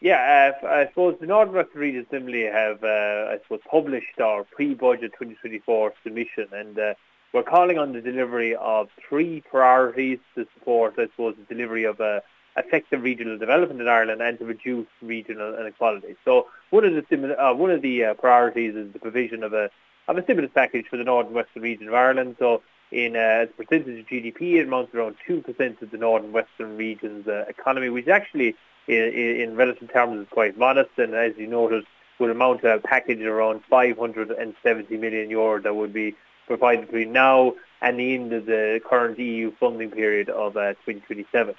Yeah, uh, I suppose the Northern Region Assembly have, uh, I suppose, published our pre-budget 2024 submission, and uh, we're calling on the delivery of three priorities to support, I suppose, the delivery of uh, effective regional development in Ireland and to reduce regional inequality. So one of the uh, one of the uh, priorities is the provision of a of a stimulus package for the Northern Western region of Ireland. So in uh, as a percentage of GDP, it amounts to around 2% of the Northern Western region's uh, economy, which actually in, in relative terms is quite modest. And as you noted, would amount to a package around 570 million euro that would be provided between now and the end of the current EU funding period of uh, 2027.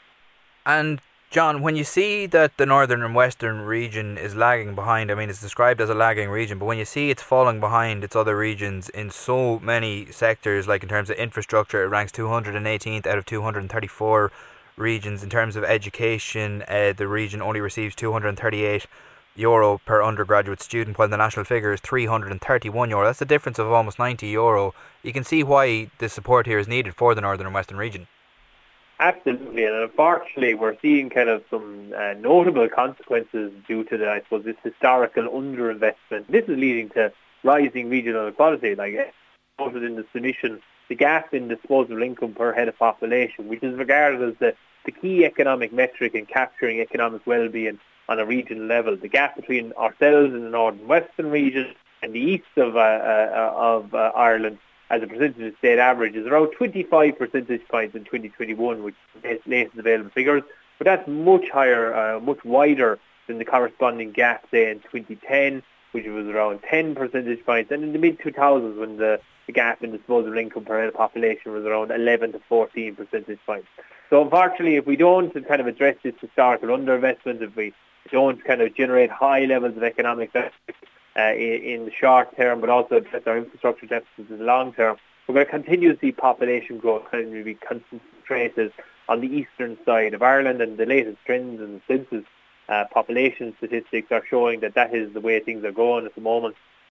And John, when you see that the northern and western region is lagging behind, I mean, it's described as a lagging region, but when you see it's falling behind its other regions in so many sectors, like in terms of infrastructure, it ranks 218th out of 234 regions. In terms of education, uh, the region only receives 238 euro per undergraduate student, while the national figure is 331 euro. That's a difference of almost 90 euro. You can see why the support here is needed for the northern and western region. Absolutely, and unfortunately, we're seeing kind of some uh, notable consequences due to the, I suppose, this historical underinvestment. This is leading to rising regional inequality. Like noted in the submission, the gap in disposable income per head of population, which is regarded as the, the key economic metric in capturing economic well-being on a regional level. The gap between ourselves in the northern western region and the east of uh, uh, of uh, Ireland as a percentage of state average is around 25 percentage points in 2021, which is latest available figures. But that's much higher, uh, much wider than the corresponding gap, say, in 2010, which was around 10 percentage points, and in the mid-2000s when the, the gap in disposable income per head of population was around 11 to 14 percentage points. So unfortunately, if we don't kind of address this historical underinvestment, if we don't kind of generate high levels of economic uh, in, the short term, but also address our infrastructure deficits in the long term, we're going to continue to see population growth kind of be concentrated on the eastern side of Ireland, and the latest trends and census uh, population statistics are showing that that is the way things are going at the moment.